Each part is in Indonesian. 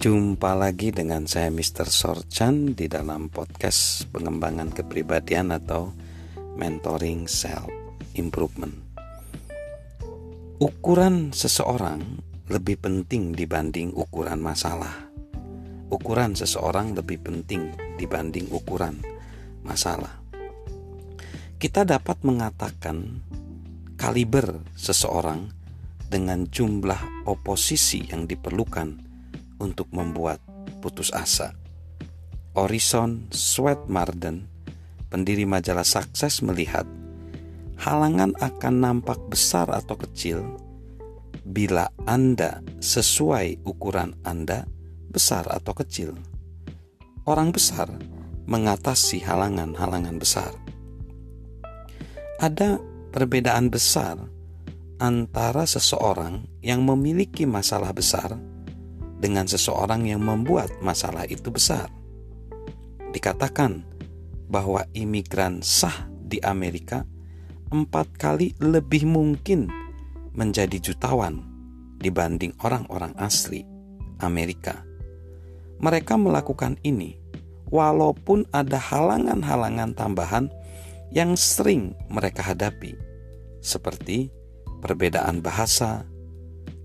Jumpa lagi dengan saya Mr. Sorchan di dalam podcast pengembangan kepribadian atau mentoring self improvement. Ukuran seseorang lebih penting dibanding ukuran masalah. Ukuran seseorang lebih penting dibanding ukuran masalah. Kita dapat mengatakan kaliber seseorang dengan jumlah oposisi yang diperlukan untuk membuat putus asa. Orison Sweetmarden, pendiri majalah sukses melihat halangan akan nampak besar atau kecil bila Anda sesuai ukuran Anda besar atau kecil. Orang besar mengatasi halangan-halangan besar. Ada perbedaan besar antara seseorang yang memiliki masalah besar dengan seseorang yang membuat masalah itu besar. Dikatakan bahwa imigran sah di Amerika empat kali lebih mungkin menjadi jutawan dibanding orang-orang asli Amerika. Mereka melakukan ini walaupun ada halangan-halangan tambahan yang sering mereka hadapi, seperti perbedaan bahasa,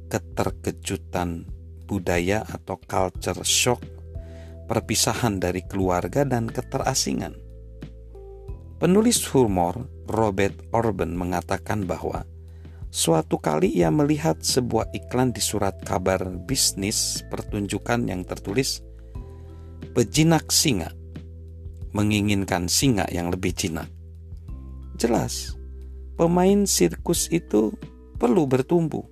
keterkejutan budaya atau culture shock, perpisahan dari keluarga dan keterasingan. Penulis humor Robert Orban mengatakan bahwa suatu kali ia melihat sebuah iklan di surat kabar bisnis pertunjukan yang tertulis pejinak singa menginginkan singa yang lebih jinak. Jelas, pemain sirkus itu perlu bertumbuh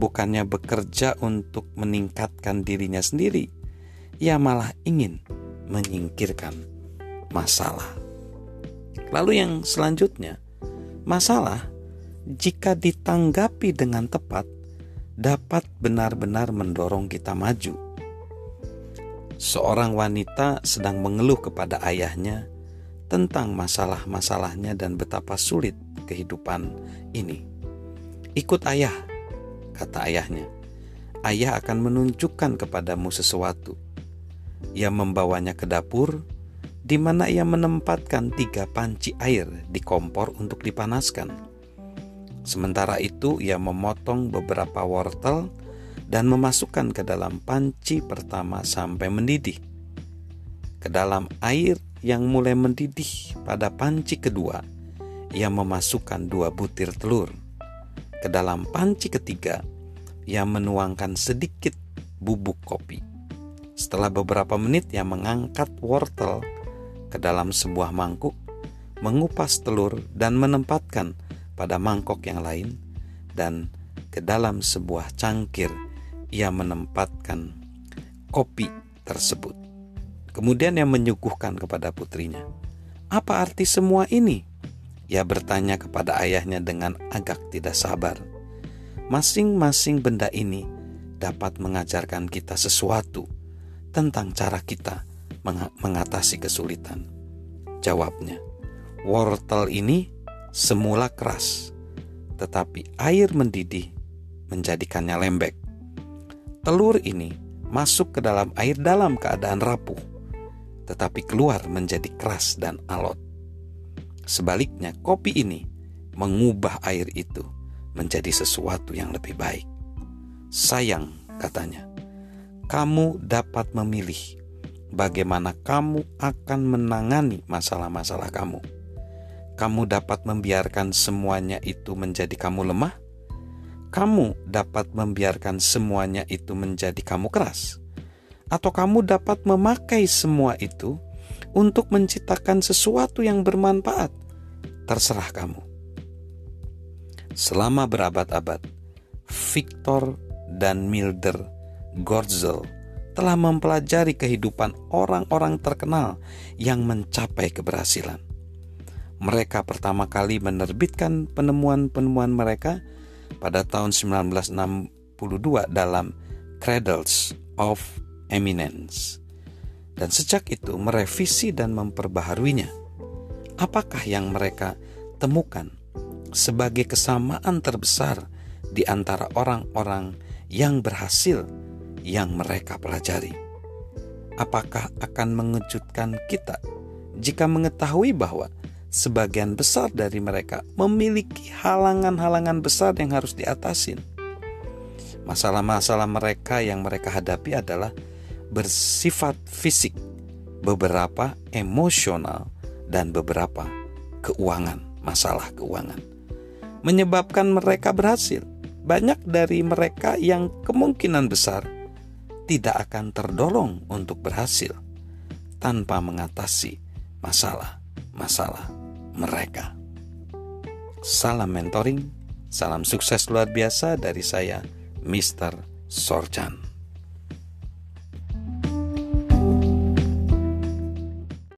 bukannya bekerja untuk meningkatkan dirinya sendiri, ia malah ingin menyingkirkan masalah. Lalu, yang selanjutnya, masalah jika ditanggapi dengan tepat dapat benar-benar mendorong kita maju. Seorang wanita sedang mengeluh kepada ayahnya tentang masalah-masalahnya dan betapa sulit kehidupan ini. Ikut ayah kata ayahnya. Ayah akan menunjukkan kepadamu sesuatu. Ia membawanya ke dapur, di mana ia menempatkan tiga panci air di kompor untuk dipanaskan. Sementara itu, ia memotong beberapa wortel dan memasukkan ke dalam panci pertama sampai mendidih. Ke dalam air yang mulai mendidih pada panci kedua, ia memasukkan dua butir telur ke dalam panci ketiga, ia menuangkan sedikit bubuk kopi. Setelah beberapa menit, ia mengangkat wortel ke dalam sebuah mangkuk, mengupas telur, dan menempatkan pada mangkok yang lain, dan ke dalam sebuah cangkir ia menempatkan kopi tersebut. Kemudian ia menyuguhkan kepada putrinya. Apa arti semua ini? Ia bertanya kepada ayahnya dengan agak tidak sabar. Masing-masing benda ini dapat mengajarkan kita sesuatu tentang cara kita mengatasi kesulitan. Jawabnya, wortel ini semula keras, tetapi air mendidih menjadikannya lembek. Telur ini masuk ke dalam air dalam keadaan rapuh, tetapi keluar menjadi keras dan alot. Sebaliknya, kopi ini mengubah air itu menjadi sesuatu yang lebih baik. Sayang, katanya, kamu dapat memilih bagaimana kamu akan menangani masalah-masalah kamu. Kamu dapat membiarkan semuanya itu menjadi kamu lemah. Kamu dapat membiarkan semuanya itu menjadi kamu keras, atau kamu dapat memakai semua itu untuk menciptakan sesuatu yang bermanfaat. Terserah kamu. Selama berabad-abad, Victor dan Milder Gorzel telah mempelajari kehidupan orang-orang terkenal yang mencapai keberhasilan. Mereka pertama kali menerbitkan penemuan-penemuan mereka pada tahun 1962 dalam Cradles of Eminence dan sejak itu merevisi dan memperbaharuinya. Apakah yang mereka temukan sebagai kesamaan terbesar di antara orang-orang yang berhasil yang mereka pelajari. Apakah akan mengejutkan kita jika mengetahui bahwa sebagian besar dari mereka memiliki halangan-halangan besar yang harus diatasin? Masalah-masalah mereka yang mereka hadapi adalah bersifat fisik, beberapa emosional, dan beberapa keuangan, masalah keuangan. Menyebabkan mereka berhasil. Banyak dari mereka yang kemungkinan besar tidak akan terdorong untuk berhasil tanpa mengatasi masalah-masalah mereka. Salam mentoring, salam sukses luar biasa dari saya, Mr. Sorjan.